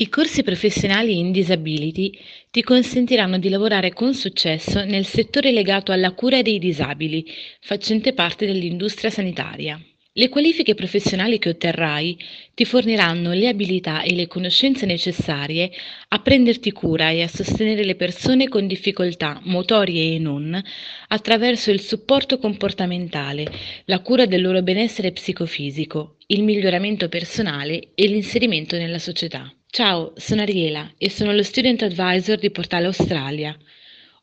I corsi professionali in disability ti consentiranno di lavorare con successo nel settore legato alla cura dei disabili, facente parte dell'industria sanitaria. Le qualifiche professionali che otterrai ti forniranno le abilità e le conoscenze necessarie a prenderti cura e a sostenere le persone con difficoltà motorie e non attraverso il supporto comportamentale, la cura del loro benessere psicofisico, il miglioramento personale e l'inserimento nella società. Ciao, sono Ariela e sono lo Student Advisor di Portale Australia,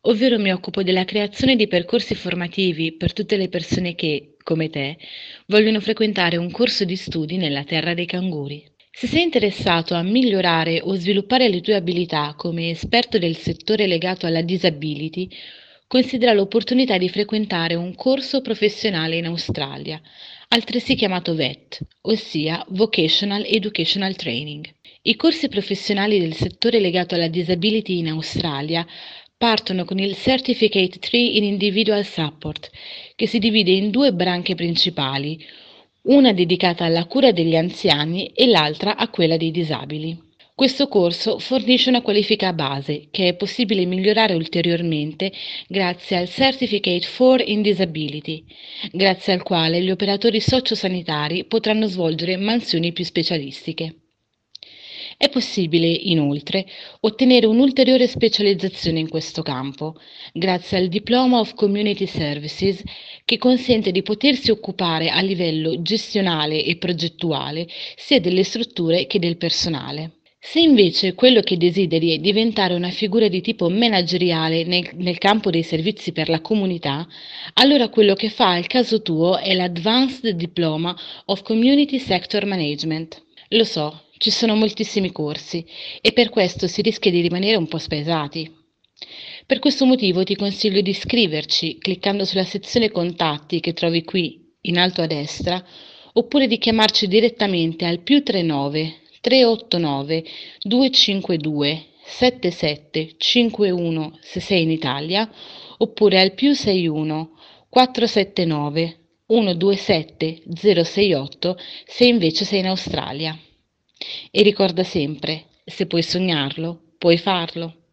ovvero mi occupo della creazione di percorsi formativi per tutte le persone che, come te, vogliono frequentare un corso di studi nella terra dei canguri. Se sei interessato a migliorare o sviluppare le tue abilità come esperto del settore legato alla disability, considera l'opportunità di frequentare un corso professionale in Australia, altresì chiamato VET, ossia Vocational Educational Training. I corsi professionali del settore legato alla disability in Australia partono con il Certificate 3 in Individual Support, che si divide in due branche principali, una dedicata alla cura degli anziani e l'altra a quella dei disabili. Questo corso fornisce una qualifica base che è possibile migliorare ulteriormente grazie al Certificate 4 in Disability, grazie al quale gli operatori sociosanitari potranno svolgere mansioni più specialistiche. È possibile, inoltre, ottenere un'ulteriore specializzazione in questo campo, grazie al Diploma of Community Services, che consente di potersi occupare a livello gestionale e progettuale sia delle strutture che del personale. Se invece quello che desideri è diventare una figura di tipo manageriale nel, nel, campo dei servizi per la comunità, allora quello che fa al caso tuo è l'Advanced Diploma of Community Sector Management. Lo so, ci sono moltissimi corsi e per questo si rischia di rimanere un po' spesati. Per questo motivo ti consiglio di iscriverci cliccando sulla sezione contatti che trovi qui in alto a destra oppure di chiamarci direttamente al più 39 389 252 77 51 se sei in Italia oppure al più 61 479 127 068 se invece sei in Australia. E ricorda sempre, se puoi sognarlo, puoi farlo.